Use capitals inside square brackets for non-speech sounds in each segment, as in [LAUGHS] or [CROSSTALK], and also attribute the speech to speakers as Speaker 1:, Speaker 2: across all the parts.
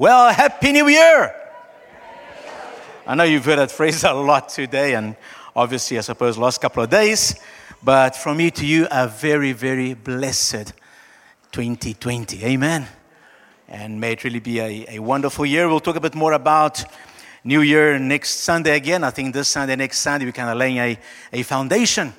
Speaker 1: Well, Happy New Year! I know you've heard that phrase [LAUGHS] a lot today, and obviously, I suppose, last couple of days. But from me to you, a very, very blessed 2020. Amen. And may it really be a, a wonderful year. We'll talk a bit more about New Year next Sunday again. I think this Sunday, next Sunday, we're kind of laying a, a foundation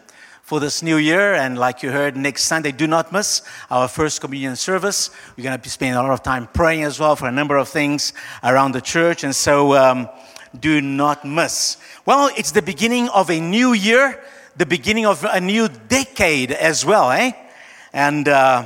Speaker 1: for this new year. And like you heard, next Sunday, do not miss our first communion service. We're going to be spending a lot of time praying as well for a number of things around the church. And so um, do not miss. Well, it's the beginning of a new year, the beginning of a new decade as well, eh? And uh,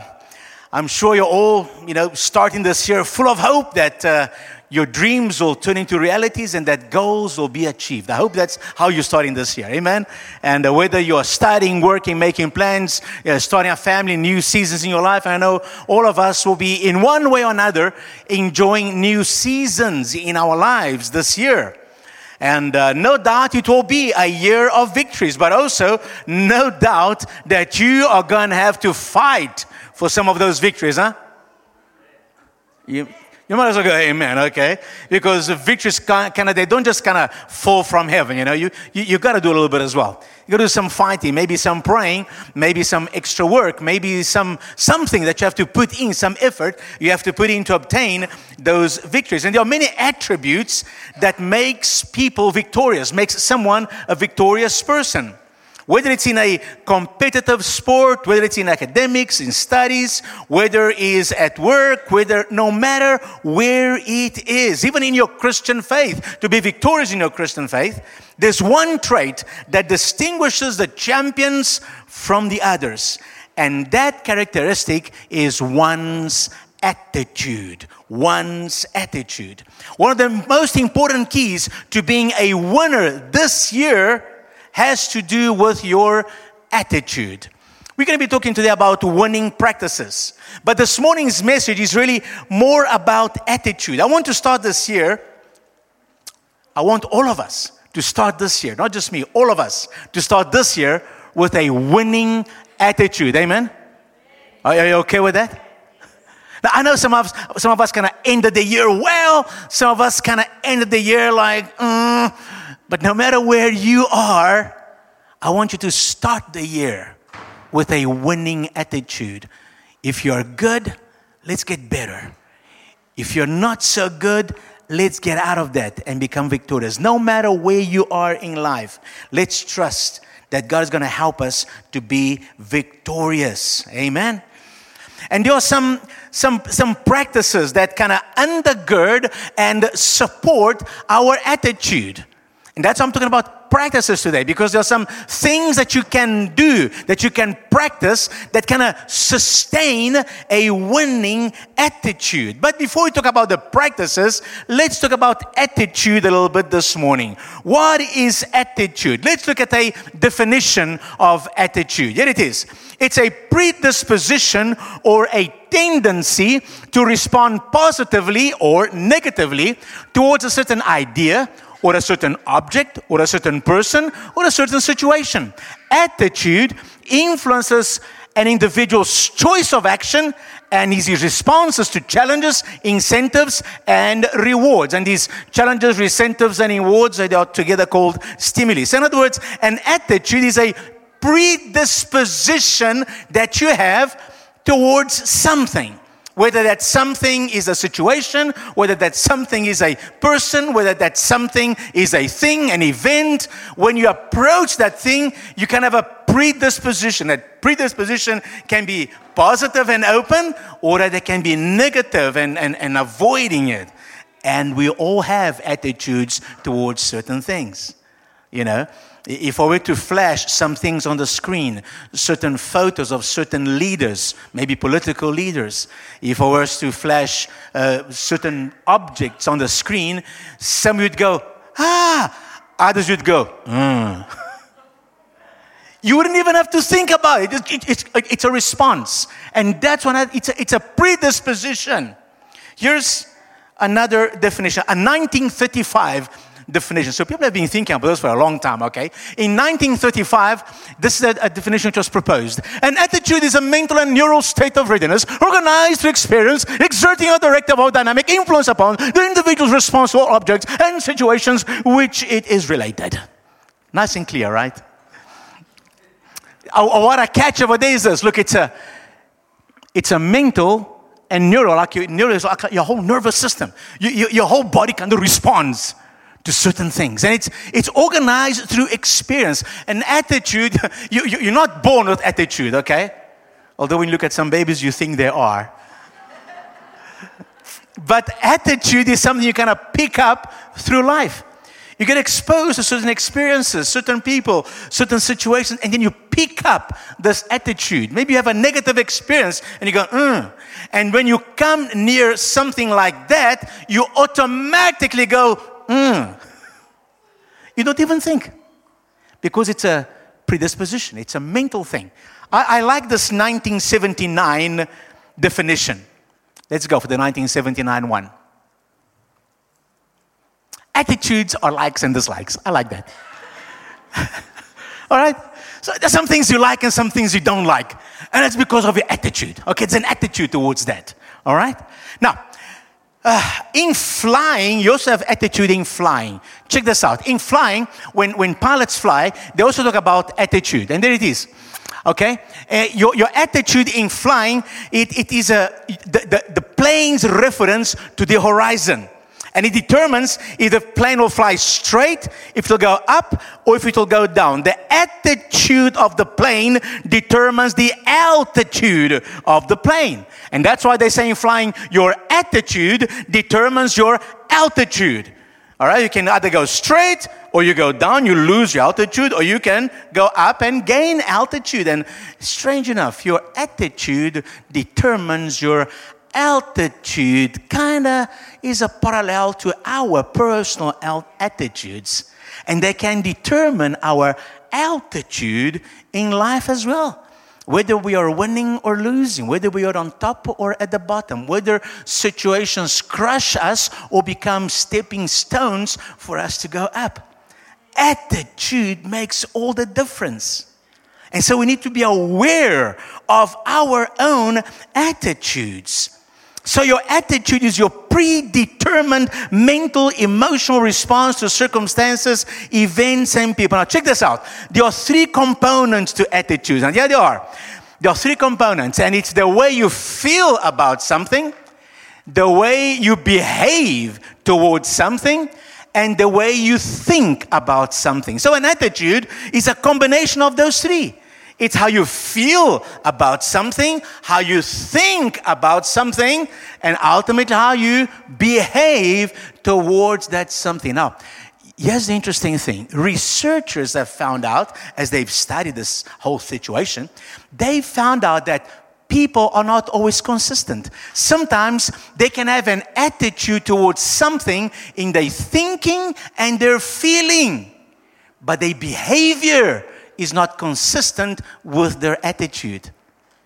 Speaker 1: I'm sure you're all, you know, starting this year full of hope that uh, your dreams will turn into realities and that goals will be achieved. I hope that's how you're starting this year. Amen. And uh, whether you're studying, working, making plans, uh, starting a family, new seasons in your life, I know all of us will be in one way or another enjoying new seasons in our lives this year. And uh, no doubt it will be a year of victories, but also no doubt that you are going to have to fight for some of those victories, huh? You, you might as well go, amen, okay? Because the victories kind of, they don't just kind of fall from heaven, you know? You, you, you got to do a little bit as well. You got to do some fighting, maybe some praying, maybe some extra work, maybe some something that you have to put in, some effort you have to put in to obtain those victories. And there are many attributes that makes people victorious, makes someone a victorious person. Whether it's in a competitive sport, whether it's in academics, in studies, whether it's at work, whether no matter where it is, even in your Christian faith, to be victorious in your Christian faith, there's one trait that distinguishes the champions from the others. And that characteristic is one's attitude. One's attitude. One of the most important keys to being a winner this year has to do with your attitude. We're going to be talking today about winning practices. But this morning's message is really more about attitude. I want to start this year. I want all of us to start this year, not just me, all of us to start this year with a winning attitude. Amen? Are you okay with that? Now, I know some of, some of us kind of ended the year well, some of us kind of ended the year like, mm, but no matter where you are, I want you to start the year with a winning attitude. If you're good, let's get better. If you're not so good, let's get out of that and become victorious. No matter where you are in life, let's trust that God is going to help us to be victorious. Amen. And there are some some some practices that kind of undergird and support our attitude. And that's what I'm talking about practices today because there are some things that you can do, that you can practice that kind of sustain a winning attitude. But before we talk about the practices, let's talk about attitude a little bit this morning. What is attitude? Let's look at a definition of attitude. Here it is it's a predisposition or a tendency to respond positively or negatively towards a certain idea or a certain object or a certain person or a certain situation. Attitude influences an individual's choice of action and his responses to challenges, incentives, and rewards. And these challenges, incentives, and rewards they are together called stimuli. So in other words, an attitude is a predisposition that you have towards something. Whether that something is a situation, whether that something is a person, whether that something is a thing, an event, when you approach that thing, you can have a predisposition. That predisposition can be positive and open, or that it can be negative and, and, and avoiding it. And we all have attitudes towards certain things, you know. If I were to flash some things on the screen, certain photos of certain leaders, maybe political leaders, if I was to flash uh, certain objects on the screen, some would go, ah, others would go, mm. [LAUGHS] You wouldn't even have to think about it. it, it's, it's a response. And that's when I, it's, a, it's a predisposition. Here's another definition. A 1935 definition. So people have been thinking about this for a long time, okay? In 1935, this is a, a definition which was proposed. An attitude is a mental and neural state of readiness organized to experience, exerting a directive or dynamic influence upon the individual's response to objects and situations which it is related. Nice and clear, right? Oh, oh what a catch over there is this. Look, it's a, it's a mental and neural, like your, neural is like your whole nervous system. You, you, your whole body kind of responds to certain things. And it's, it's organized through experience. An attitude, [LAUGHS] you, you, you're not born with attitude, okay? Although when you look at some babies, you think they are. [LAUGHS] but attitude is something you kind of pick up through life. You get exposed to certain experiences, certain people, certain situations, and then you pick up this attitude. Maybe you have a negative experience and you go, mm. And when you come near something like that, you automatically go, mm. You don't even think because it's a predisposition, it's a mental thing. I, I like this 1979 definition. Let's go for the 1979 one. Attitudes are likes and dislikes. I like that. [LAUGHS] All right? So there's some things you like and some things you don't like. And it's because of your attitude. Okay, it's an attitude towards that. All right? Now, uh, in flying, you also have attitude in flying. Check this out. In flying, when, when pilots fly, they also talk about attitude. And there it is. Okay? Uh, your, your attitude in flying, it, it is a, the, the, the plane's reference to the horizon. And it determines if the plane will fly straight, if it'll go up, or if it'll go down. The attitude of the plane determines the altitude of the plane. And that's why they say in flying, your attitude determines your altitude. All right, you can either go straight or you go down, you lose your altitude, or you can go up and gain altitude. And strange enough, your attitude determines your altitude kind of is a parallel to our personal attitudes, and they can determine our altitude in life as well. Whether we are winning or losing, whether we are on top or at the bottom, whether situations crush us or become stepping stones for us to go up. Attitude makes all the difference. And so we need to be aware of our own attitudes. So, your attitude is your predetermined mental, emotional response to circumstances, events, and people. Now, check this out. There are three components to attitudes. And here they are. There are three components, and it's the way you feel about something, the way you behave towards something, and the way you think about something. So, an attitude is a combination of those three. It's how you feel about something, how you think about something, and ultimately how you behave towards that something. Now, here's the interesting thing researchers have found out, as they've studied this whole situation, they found out that people are not always consistent. Sometimes they can have an attitude towards something in their thinking and their feeling, but their behavior is not consistent with their attitude.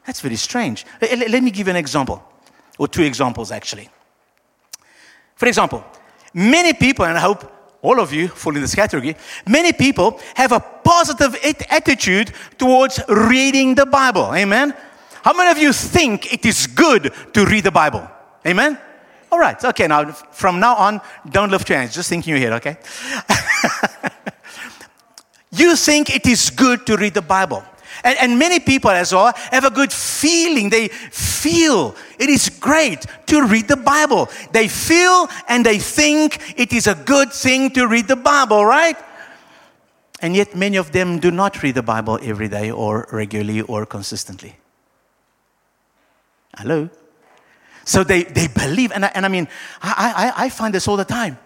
Speaker 1: That's very strange. Let me give you an example, or two examples actually. For example, many people, and I hope all of you fall in this category, many people have a positive attitude towards reading the Bible. Amen? How many of you think it is good to read the Bible? Amen? All right, okay, now from now on, don't lift your hands, just think in your head, okay? [LAUGHS] You think it is good to read the Bible. And, and, many people as well have a good feeling. They feel it is great to read the Bible. They feel and they think it is a good thing to read the Bible, right? And yet, many of them do not read the Bible every day or regularly or consistently. Hello? So they, they believe, and I, and I mean, I, I, I find this all the time.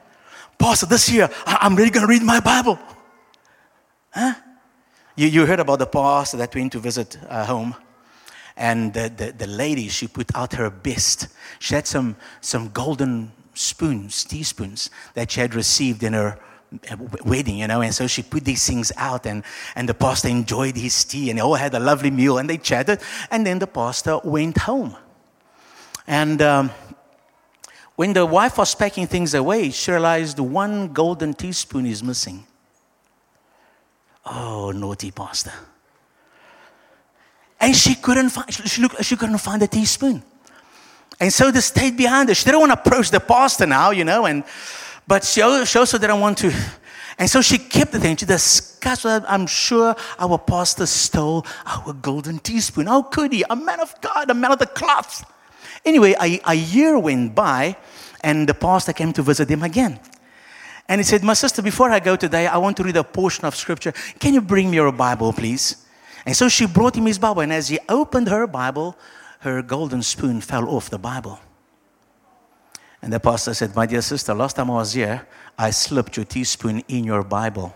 Speaker 1: Pastor, this year, I'm really going to read my Bible. Huh? You, you heard about the pastor that went to visit a home. And the, the, the lady, she put out her best. She had some, some golden spoons, teaspoons, that she had received in her uh, wedding, you know, and so she put these things out, and, and the pastor enjoyed his tea, and they all had a lovely meal, and they chatted, and then the pastor went home. And um, When the wife was packing things away, she realized one golden teaspoon is missing. Oh, naughty pastor. And she couldn't find, she, looked, she couldn't find the teaspoon. And so they stayed behind her. She didn't want to approach the pastor now, you know, and but she, also didn't want to. And so she kept the thing. She discussed I'm sure our pastor stole our golden teaspoon. How could he? A man of God, a man of the cloth. Anyway, a, a year went by, and the pastor came to visit him again. And he said, My sister, before I go today, I want to read a portion of scripture. Can you bring me your Bible, please? And so she brought him his Bible. And as he opened her Bible, her golden spoon fell off the Bible. And the pastor said, My dear sister, last time I was here, I slipped your teaspoon in your Bible.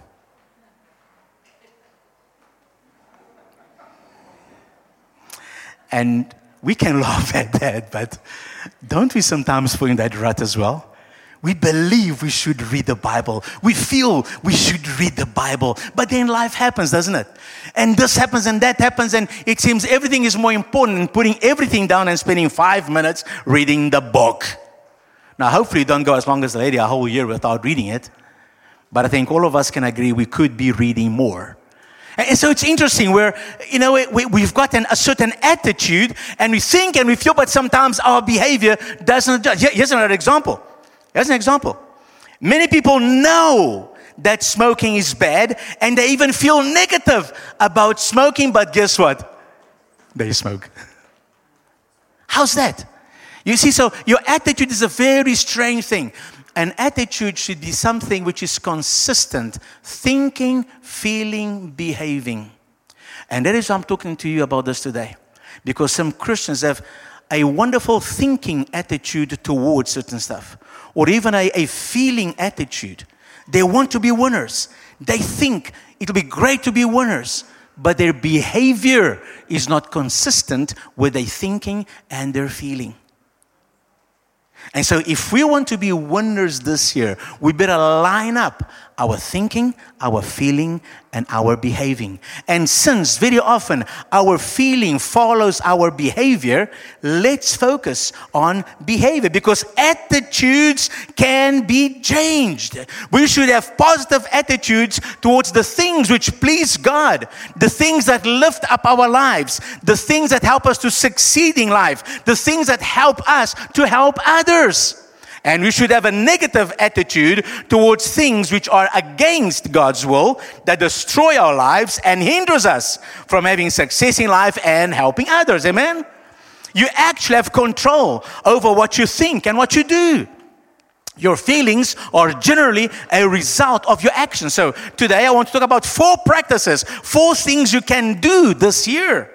Speaker 1: And we can [LAUGHS] laugh at that, but don't we sometimes fall in that rut as well? We believe we should read the Bible. We feel we should read the Bible. But then life happens, doesn't it? And this happens and that happens, and it seems everything is more important than putting everything down and spending five minutes reading the book. Now, hopefully, you don't go as long as the lady a whole year without reading it. But I think all of us can agree we could be reading more. And so it's interesting where, you know, we, have got an, a certain attitude and we think and we feel, but sometimes our behavior doesn't. Here's another example. Here's an example. Many people know that smoking is bad and they even feel negative about smoking, but guess what? They smoke. [LAUGHS] How's that? You see, so your attitude is a very strange thing. An attitude should be something which is consistent thinking, feeling, behaving. And that is why I'm talking to you about this today. Because some Christians have a wonderful thinking attitude towards certain stuff or even a, a feeling attitude. They want to be winners. They think it'll be great to be winners, but their behavior is not consistent with their thinking and their feeling. And so, if we want to be winners this year, we better line up our thinking, our feeling, and our behaving. And since very often our feeling follows our behavior, let's focus on behavior because attitudes can be changed. We should have positive attitudes towards the things which please God, the things that lift up our lives, the things that help us to succeed in life, the things that help us to help others. And we should have a negative attitude towards things which are against God's will, that destroy our lives and hinders us from having success in life and helping others. Amen? You actually have control over what you think and what you do. Your feelings are generally a result of your actions. So today I want to talk about four practices, four things you can do this year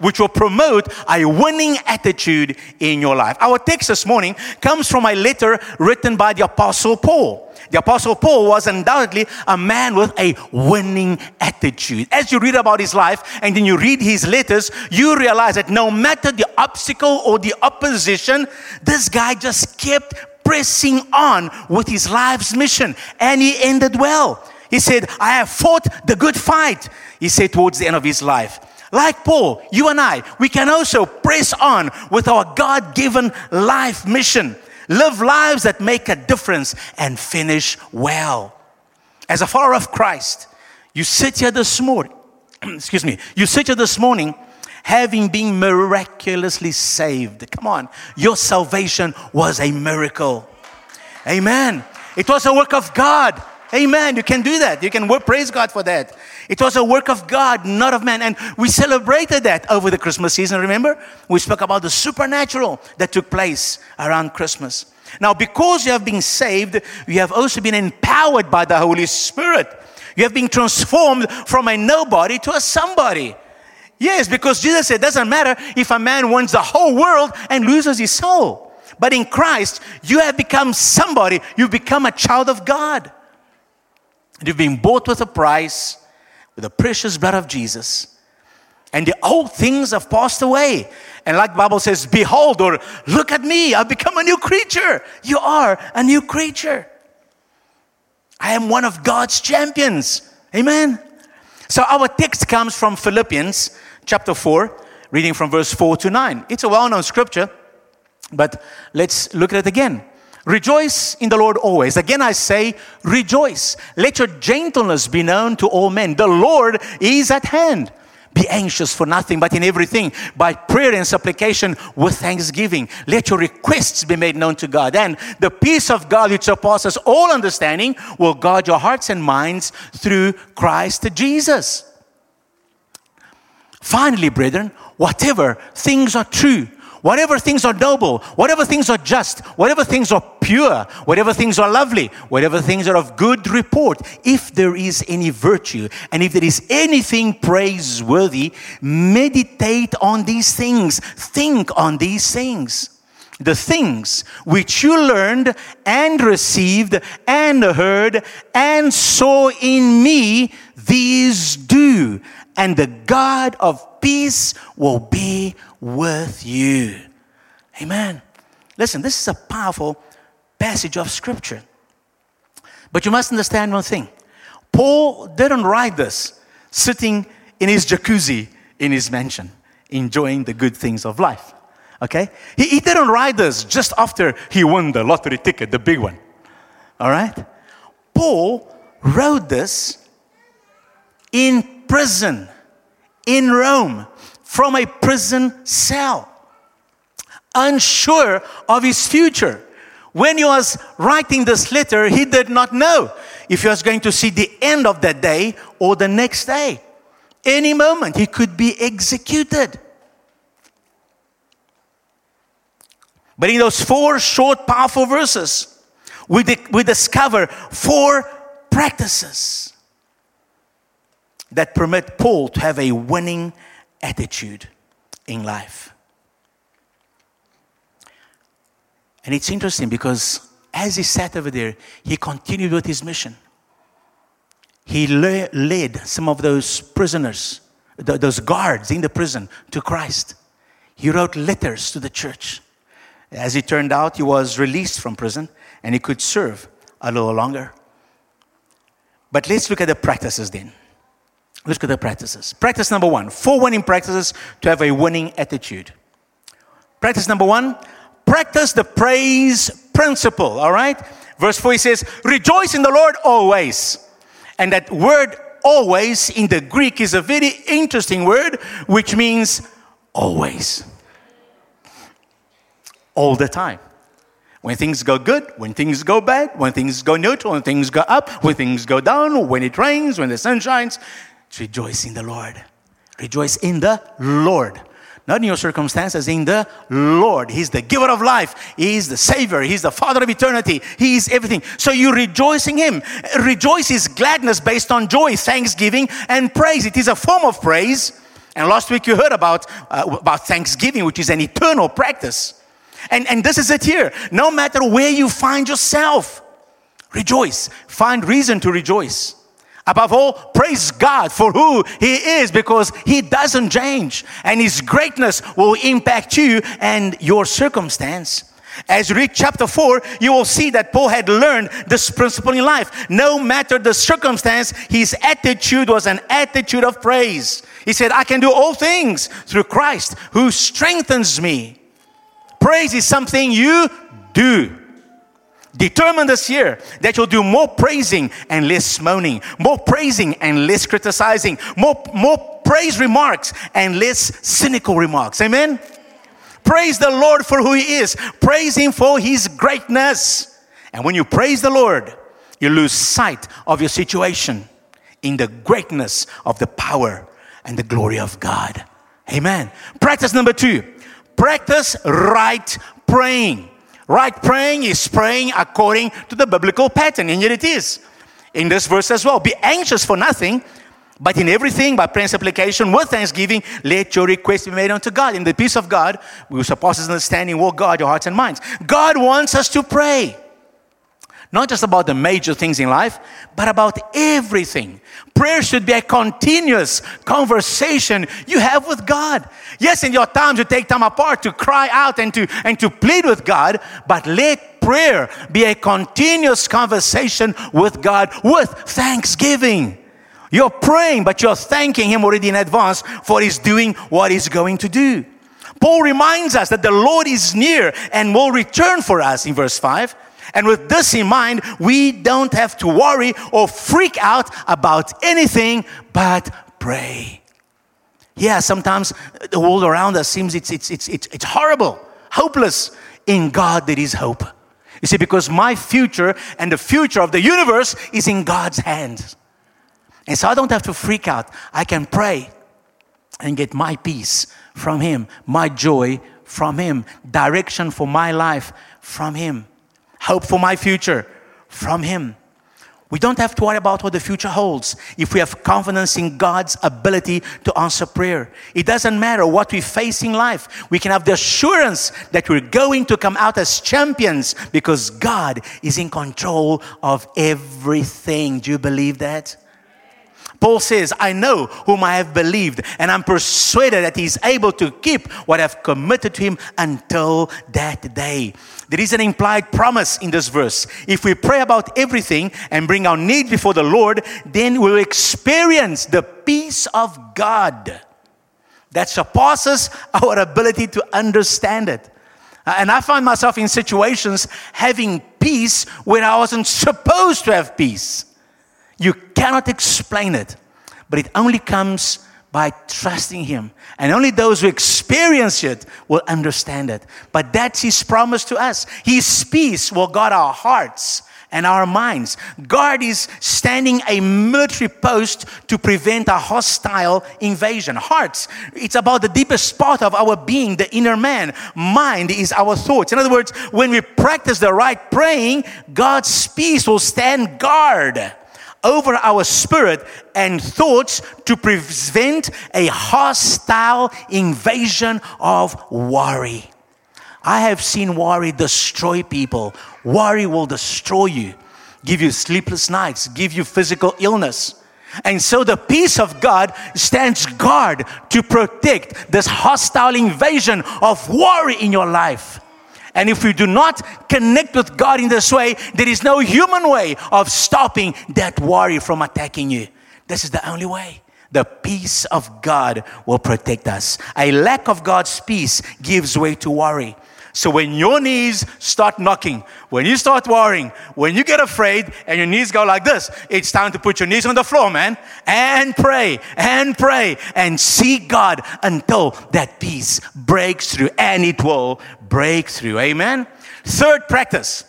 Speaker 1: which will promote a winning attitude in your life. Our text this morning comes from a letter written by the Apostle Paul. The Apostle Paul was undoubtedly a man with a winning attitude. As you read about his life and then you read his letters, you realize that no matter the obstacle or the opposition, this guy just kept pressing on with his life's mission and he ended well. He said, I have fought the good fight, he said towards the end of his life. Like Paul, you and I, we can also press on with our God given life mission. Live lives that make a difference and finish well. As a follower of Christ, you sit here this morning, [CLEARS THROAT] excuse me, you sit here this morning having been miraculously saved. Come on, your salvation was a miracle. Amen. It was a work of God. Amen. You can do that. You can praise God for that. It was a work of God, not of man. And we celebrated that over the Christmas season. Remember? We spoke about the supernatural that took place around Christmas. Now, because you have been saved, you have also been empowered by the Holy Spirit. You have been transformed from a nobody to a somebody. Yes, because Jesus said it doesn't matter if a man wins the whole world and loses his soul. But in Christ, you have become somebody. You've become a child of God. You've been bought with a price, with the precious blood of Jesus. And the old things have passed away. And like Bible says, behold, or look at me, I've become a new creature. You are a new creature. I am one of God's champions. Amen. So our text comes from Philippians chapter 4, reading from verse 4 to 9. It's a well known scripture, but let's look at it again. Rejoice in the Lord always. Again, I say, rejoice. Let your gentleness be known to all men. The Lord is at hand. Be anxious for nothing, but in everything, by prayer and supplication with thanksgiving. Let your requests be made known to God. And the peace of God, which surpasses all understanding, will guard your hearts and minds through Christ Jesus. Finally, brethren, whatever things are true, Whatever things are noble, whatever things are just, whatever things are pure, whatever things are lovely, whatever things are of good report, if there is any virtue and if there is anything praiseworthy, meditate on these things, think on these things. The things which you learned and received and heard and saw in me, these do, and the God of peace will be with you. Amen. Listen, this is a powerful passage of scripture. But you must understand one thing Paul didn't write this sitting in his jacuzzi in his mansion, enjoying the good things of life. Okay? He, he didn't write this just after he won the lottery ticket, the big one. All right? Paul wrote this in prison in Rome from a prison cell, unsure of his future. When he was writing this letter, he did not know if he was going to see the end of that day or the next day. Any moment, he could be executed. But in those four short, powerful verses, we, we discover four practices that permit Paul to have a winning attitude in life. And it's interesting because as he sat over there, he continued with his mission. He led some of those prisoners, those guards in the prison, to Christ. He wrote letters to the church. As it turned out, he was released from prison and he could serve a little longer. But let's look at the practices then. Let's look at the practices. Practice number one four winning practices to have a winning attitude. Practice number one practice the praise principle, all right? Verse 4 he says, Rejoice in the Lord always. And that word always in the Greek is a very interesting word, which means always. All the time. When things go good, when things go bad, when things go neutral, when things go up, when things go down, when it rains, when the sun shines, Rejoice in the Lord. Rejoice in the Lord. Not in your circumstances, in the Lord. He's the giver of life. He's the Savior. He's the Father of eternity. He's everything. So you rejoice in Him. Rejoice is gladness based on joy, thanksgiving, and praise. It is a form of praise. And last week you heard about, uh, about thanksgiving, which is an eternal practice. And, and this is it here. No matter where you find yourself, rejoice. Find reason to rejoice. Above all, praise God for who He is because He doesn't change and His greatness will impact you and your circumstance. As you read chapter 4, you will see that Paul had learned this principle in life. No matter the circumstance, his attitude was an attitude of praise. He said, I can do all things through Christ who strengthens me. Praise is something you do. Determine this year that you'll do more praising and less moaning, more praising and less criticizing, more, more praise remarks and less cynical remarks. Amen? Praise the Lord for who He is, praise Him for His greatness. And when you praise the Lord, you lose sight of your situation in the greatness of the power and the glory of God. Amen. Practice number two practice right praying. Right praying is praying according to the biblical pattern, and yet it is. In this verse as well, be anxious for nothing, but in everything, by prayer and supplication with thanksgiving, let your request be made unto God. In the peace of God, which surpasses understanding, will guard your hearts and minds. God wants us to pray. Not just about the major things in life, but about everything. Prayer should be a continuous conversation you have with God. Yes, in your times you take time apart to cry out and to, and to plead with God, but let prayer be a continuous conversation with God with thanksgiving. You're praying, but you're thanking Him already in advance for He's doing what He's going to do. Paul reminds us that the Lord is near and will return for us in verse 5 And with this in mind, we don't have to worry or freak out about anything but pray. Yeah, sometimes the world around us seems it's, it's, it's, it's, it's horrible, hopeless. In God, there is hope. You see, because my future and the future of the universe is in God's hands. And so I don't have to freak out. I can pray and get my peace from Him, my joy from Him, direction for my life from Him, hope for my future from Him. We don't have to worry about what the future holds if we have confidence in God's ability to answer prayer. It doesn't matter what we face in life. We can have the assurance that we're going to come out as champions because God is in control of everything. Do you believe that? Paul says, I know whom I have believed, and I'm persuaded that he is able to keep what I've committed to him until that day. There is an implied promise in this verse. If we pray about everything and bring our needs before the Lord, then we'll experience the peace of God that surpasses [LAUGHS] our ability to understand it. Uh, and I find myself in situations having peace where I wasn't supposed to have peace. You cannot explain it, but it only comes by trusting Him. And only those who experience it will understand it. But that's His promise to us. His peace will guard our hearts and our minds. God is standing a military post to prevent a hostile invasion. Hearts, it's about the deepest part of our being, the inner man. Mind is our thoughts. In other words, when we practice the right praying, God's peace will stand guard over our spirit and thoughts to prevent a hostile invasion of worry. I have seen worry destroy people. Worry will destroy you, give you sleepless nights, give you physical illness. And so the peace of God stands guard to protect this hostile invasion of worry in your life. And if we do not connect with God in this way, there is no human way of stopping that worry from attacking you. This is the only way. The peace of God will protect us. A lack of God's peace gives way to worry. So when your knees start knocking, when you start worrying, when you get afraid and your knees go like this, it's time to put your knees on the floor, man, and pray and pray and seek God until that peace breaks through and it will break through. Amen. Third practice.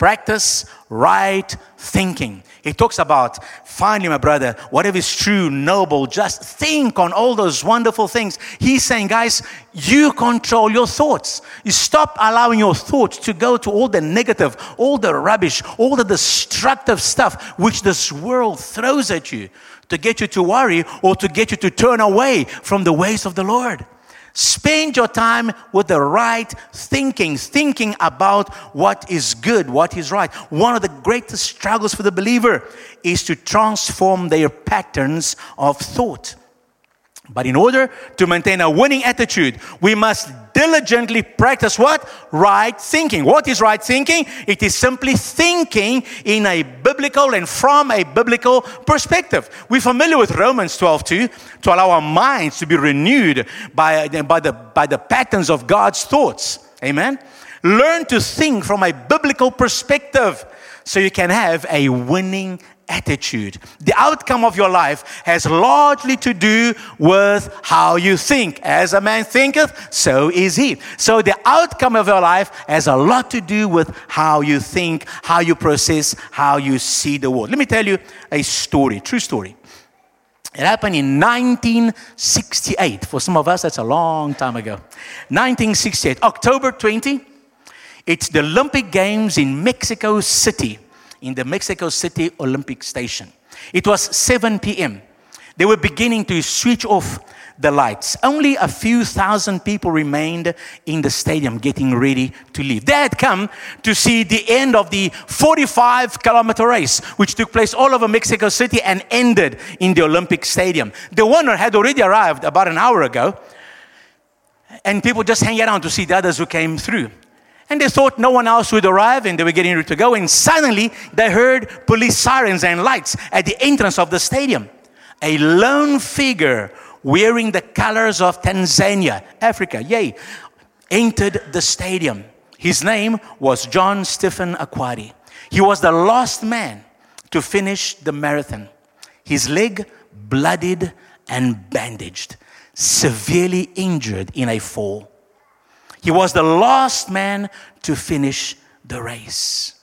Speaker 1: Practice right thinking. He talks about, finally, my brother, whatever is true, noble, just think on all those wonderful things. He's saying, guys, you control your thoughts. You stop allowing your thoughts to go to all the negative, all the rubbish, all the destructive stuff which this world throws at you to get you to worry or to get you to turn away from the ways of the Lord. Spend your time with the right thinking, thinking about what is good, what is right. One of the greatest struggles for the believer is to transform their patterns of thought. But in order to maintain a winning attitude, we must diligently practice what? Right thinking. What is right thinking? It is simply thinking in a biblical and from a biblical perspective. We're familiar with Romans 12 2 to allow our minds to be renewed by, by, the, by the patterns of God's thoughts. Amen. Learn to think from a biblical perspective so you can have a winning attitude. The outcome of your life has largely to do with how you think. As a man thinketh, so is he. So the outcome of your life has a lot to do with how you think, how you process, how you see the world. Let me tell you a story, true story. It happened in 1968. For some of us, that's a long time ago. 1968, October 20. It's the Olympic Games in Mexico City in the Mexico City Olympic Station. It was 7 p.m. They were beginning to switch off the lights. Only a few thousand people remained in the stadium getting ready to leave. They had come to see the end of the 45 kilometer race, which took place all over Mexico City and ended in the Olympic Stadium. The winner had already arrived about an hour ago, and people just hang around to see the others who came through. And they thought no one else would arrive and they were getting ready to go. And suddenly they heard police sirens and lights at the entrance of the stadium. A lone figure wearing the colors of Tanzania, Africa, yay, entered the stadium. His name was John Stephen Akhwari. He was the last man to finish the marathon. His leg bloodied and bandaged, severely injured in a fall. He was the last man to finish the race.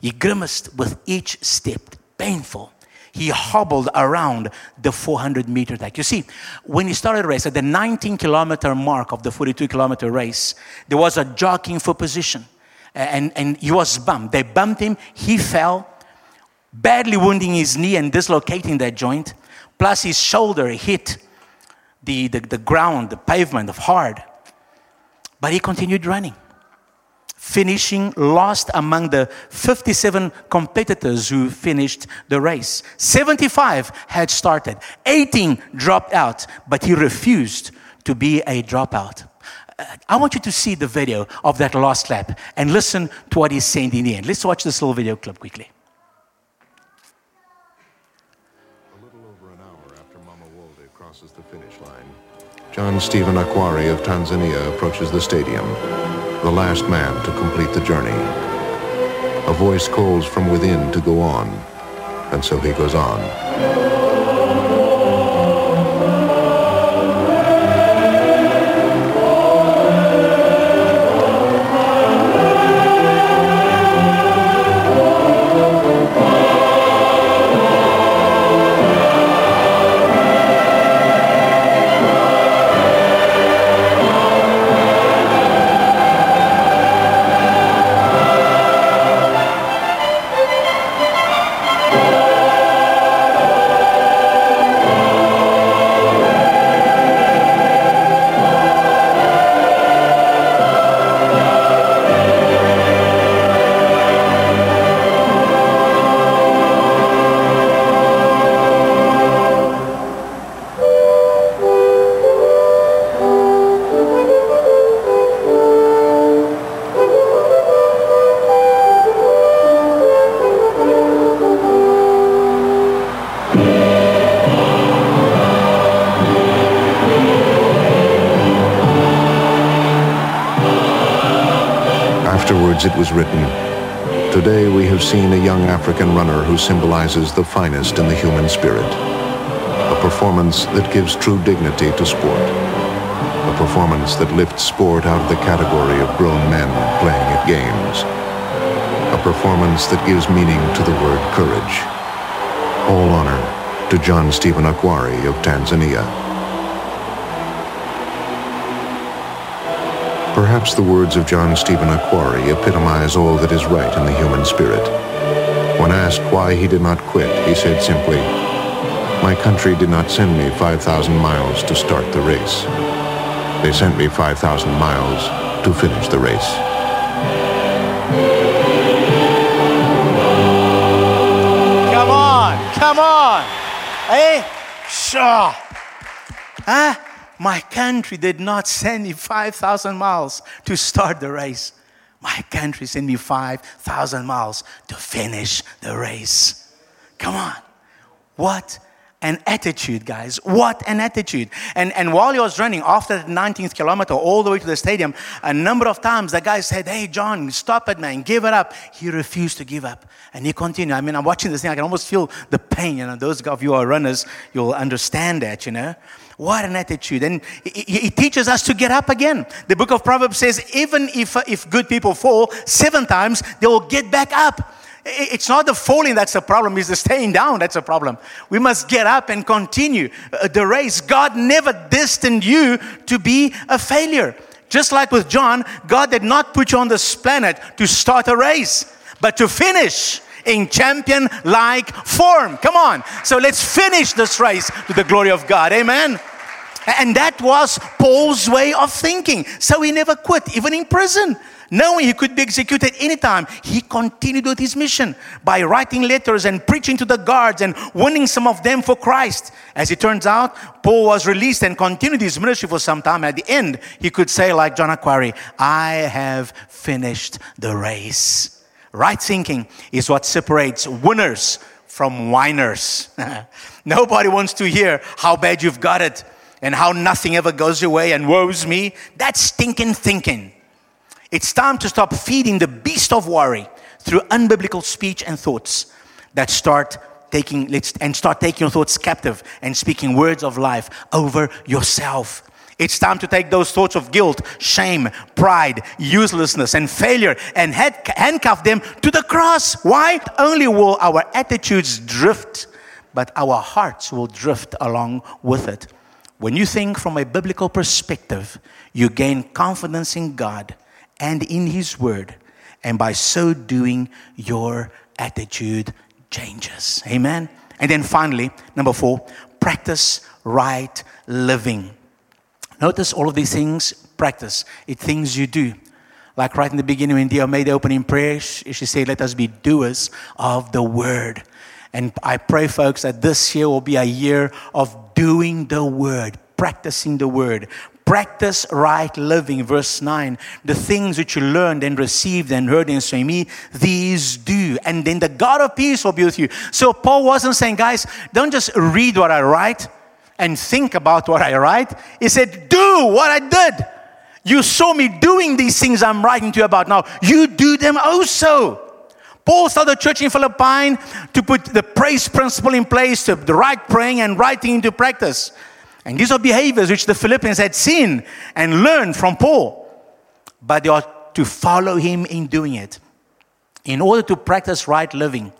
Speaker 1: He grimaced with each step, painful. He hobbled around the 400 meter track. You see, when he started the race, at the 19 kilometer mark of the 42 kilometer race, there was a jockeying for position. And, and he was bumped. They bumped him, he fell, badly wounding his knee and dislocating that joint. Plus, his shoulder hit the, the, the ground, the pavement of hard. But he continued running finishing last among the 57 competitors who finished the race. 75 had started, 18 dropped out, but he refused to be a dropout. Uh, I want you to see the video of that last lap and listen to what he's saying in the end. Let's watch this little video clip quickly.
Speaker 2: John Stephen Akhwari of Tanzania approaches the stadium the last man to complete the journey. A voice calls from within to go on, and so he goes on. It was written, Today we have seen a young African runner who symbolizes the finest in the human spirit. A performance that gives true dignity to sport. A performance that lifts sport out of the category of grown men playing at games. A performance that gives meaning to the word courage. All honor to John Stephen Akhwari of Tanzania. Perhaps the words of John Stephen Akhwari epitomize all that is right in the human spirit. When asked why he did not quit, he said simply, My country did not send me 5,000 miles to start the race. They sent me 5,000 miles to finish the race.
Speaker 1: Come on, come on. Eh? Hey, sure. Huh? My country did not send me 5,000 miles to start the race. My country sent me 5,000 miles to finish the race. Come on. What an attitude, guys. What an attitude. And, and while he was running after the 19th kilometer all the way to the stadium, a number of times the guy said, Hey, John, stop it, man. Give it up. He refused to give up. And he continued. I mean, I'm watching this thing. I can almost feel the pain. You know, those of you who are runners, you'll understand that, you know. What an attitude. And he teaches us to get up again. The book of Proverbs says, even if, if good people fall seven times, they will get back up. It's not the falling that's the problem, it's the staying down that's the problem. We must get up and continue uh, the race. God never destined you to be a failure. Just like with John, God did not put you on this planet to start a race, but to finish in champion like form. Come on. So let's finish this race to the glory of God. Amen. And that was Paul's way of thinking. So he never quit, even in prison. Knowing he could be executed anytime, he continued with his mission by writing letters and preaching to the guards and winning some of them for Christ. As it turns out, Paul was released and continued his ministry for some time. At the end, he could say, like John Akhwari, I have finished the race. Right thinking is what separates winners from whiners. [LAUGHS] Nobody wants to hear how bad you've got it and how nothing ever goes your way and woes me. That's stinking thinking. It's time to stop feeding the beast of worry through unbiblical speech and thoughts that start taking let's and start taking your thoughts captive and speaking words of life over yourself. It's time to take those thoughts of guilt, shame, pride, uselessness, and failure and handcuff them to the cross. Why? Not Only will our attitudes drift, but our hearts will drift along with it. When you think from a biblical perspective, you gain confidence in God and in His Word, and by so doing, your attitude changes. Amen. And then finally, number four, practice right living. Notice all of these things, practice. It things you do. Like right in the beginning when Dia made the opening prayer, she said, Let us be doers of the word. And I pray, folks, that this year will be a year of doing the word, practicing the word, practice right living. Verse 9, the things which you learned and received and heard in me, these do. And then the God of peace will be with you. So Paul wasn't saying, guys, don't just read what I write and think about what I write. He said, Do what I did. You saw me doing these things I'm writing to you about now. You do them also. Paul started a church in Philippi to put the praise principle in place, to the right praying and writing into practice. And these are behaviors which the Philippians had seen and learned from Paul. But they are to follow him in doing it. In order to practice right living,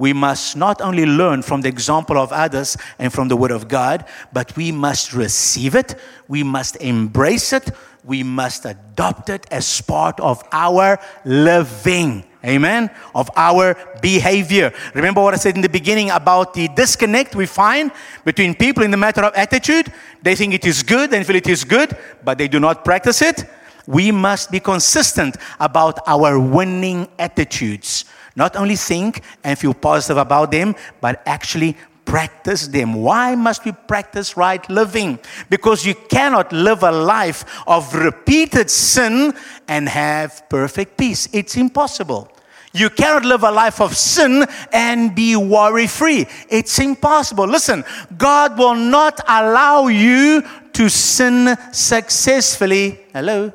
Speaker 1: we must not only learn from the example of others and from the Word of God, but we must receive it, we must embrace it, we must adopt it as part of our living. Amen. Of our behavior. Remember what I said in the beginning about the disconnect we find between people in the matter of attitude? They think it is good and feel it is good, but they do not practice it. We must be consistent about our winning attitudes. Not only think and feel positive about them, but actually practice them. Why must we practice right living? Because you cannot live a life of repeated sin and have perfect peace. It's impossible. You cannot live a life of sin and be worry free. It's impossible. Listen, God will not allow you to sin successfully. Hello?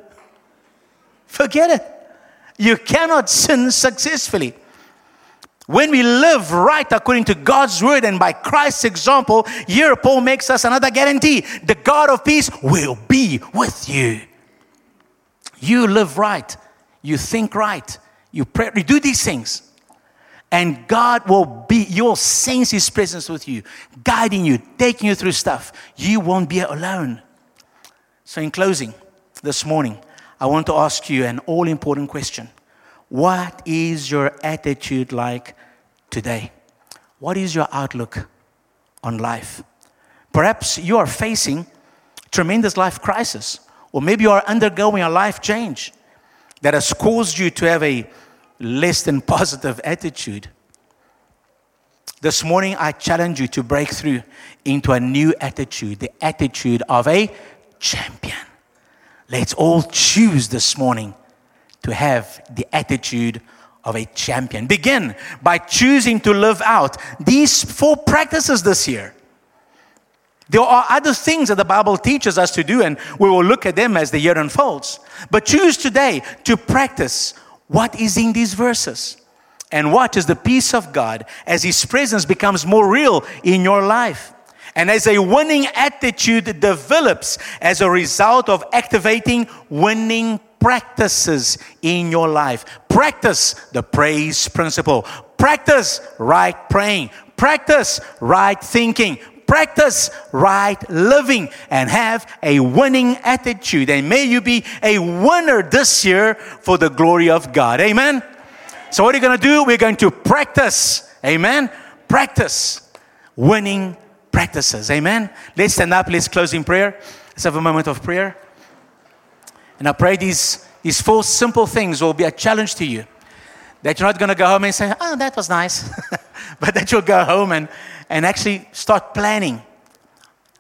Speaker 1: Forget it. You cannot sin successfully. When we live right according to God's word and by Christ's example, here Paul makes us another guarantee the God of peace will be with you. You live right, you think right, you pray, you do these things, and God will be, you will sense His presence with you, guiding you, taking you through stuff. You won't be alone. So, in closing, this morning, I want to ask you an all important question what is your attitude like today? What is your outlook on life? Perhaps you are facing tremendous life crisis, or maybe you are undergoing a life change that has caused you to have a less than positive attitude. This morning, I challenge you to break through into a new attitude, the attitude of a champion. Let's all choose this morning to have the attitude of a champion. Begin by choosing to live out these four practices this year. There are other things that the Bible teaches us to do, and we will look at them as the year unfolds. But choose today to practice what is in these verses and watch as the peace of God, as His presence becomes more real in your life. And as a winning attitude develops as a result of activating winning practices in your life. Practice the praise principle. Practice right praying. Practice right thinking. Practice right living and have a winning attitude. And may you be a winner this year for the glory of God. Amen. So, what are you going to do? We're going to practice. Amen. Practice winning practices. Amen. Let's stand up. Let's close in prayer. Let's have a moment of prayer. And I pray these, these four simple things will be a challenge to you. That you're not going to go home and say, oh, that was nice. [LAUGHS] but that you'll go home and, and actually start planning.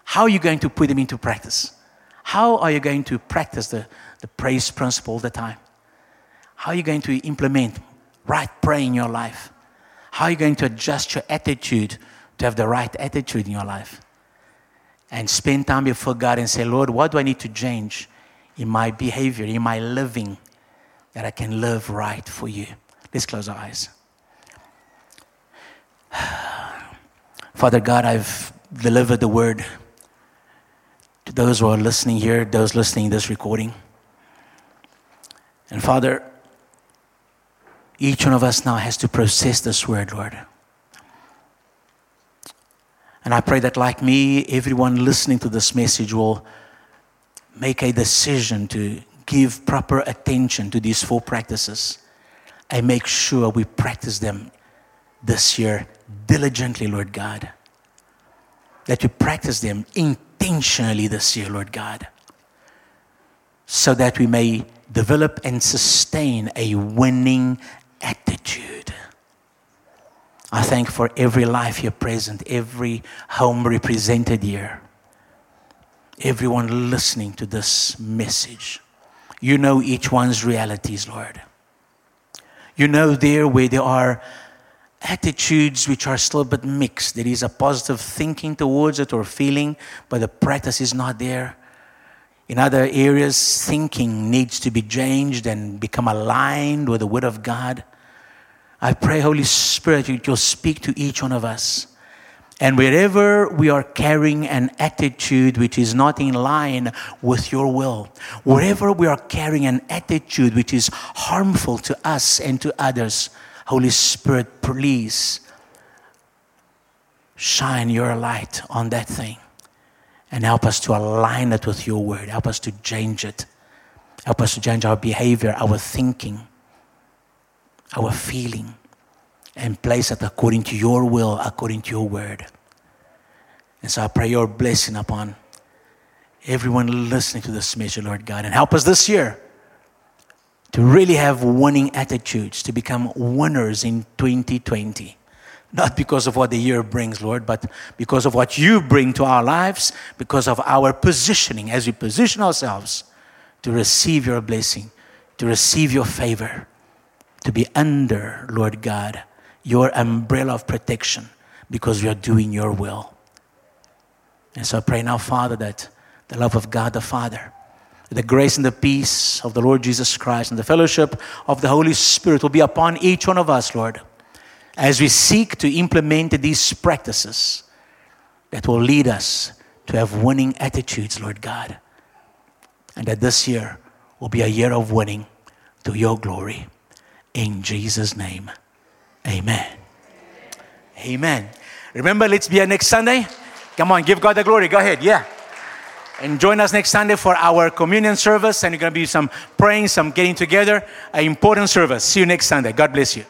Speaker 1: How are you going to put them into practice? How are you going to practice the, the praise principle all the time? How are you going to implement right prayer in your life? How are you going to adjust your attitude to have the right attitude in your life? And spend time before God and say, Lord, what do I need to change? In my behavior, in my living, that I can live right for you. Let's close our eyes. [SIGHS] Father God, I've delivered the word to those who are listening here, those listening this recording. And Father, each one of us now has to process this word, Lord. And I pray that, like me, everyone listening to this message will make a decision to give proper attention to these four practices and make sure we practice them this year diligently, Lord God. That we practice them intentionally this year, Lord God, so that we may develop and sustain a winning attitude. I thank for every life here present, every home represented here, everyone listening to this message. You know each one's realities, Lord. You know there where there are attitudes which are still a bit mixed. There is a positive thinking towards it or feeling, but the practice is not there. In other areas, thinking needs to be changed and become aligned with the Word of God. I pray, Holy Spirit, you'll speak to each one of us. And wherever we are carrying an attitude which is not in line with your will, wherever we are carrying an attitude which is harmful to us and to others, Holy Spirit, please shine your light on that thing and help us to align it with your word. Help us to change it. Help us to change our behavior, our thinking, our feeling, and place it according to your will, according to your word. And so I pray your blessing upon everyone listening to this message, Lord God, and help us this year to really have winning attitudes, to become winners in 2020. Not because of what the year brings, Lord, but because of what you bring to our lives, because of our positioning as we position ourselves to receive your blessing, to receive your favor, to be under, Lord God, your umbrella of protection because we are doing your will. And so I pray now, Father, that the love of God the Father, the grace and the peace of the Lord Jesus Christ, and the fellowship of the Holy Spirit will be upon each one of us, Lord as we seek to implement these practices that will lead us to have winning attitudes, Lord God. And that this year will be a year of winning to your glory. In Jesus' name, amen. Amen. Remember, let's be here next Sunday. Come on, give God the glory. Go ahead. Yeah. And join us next Sunday for our communion service. And you're going to be some praying, some getting together. An important service. See you next Sunday. God bless you.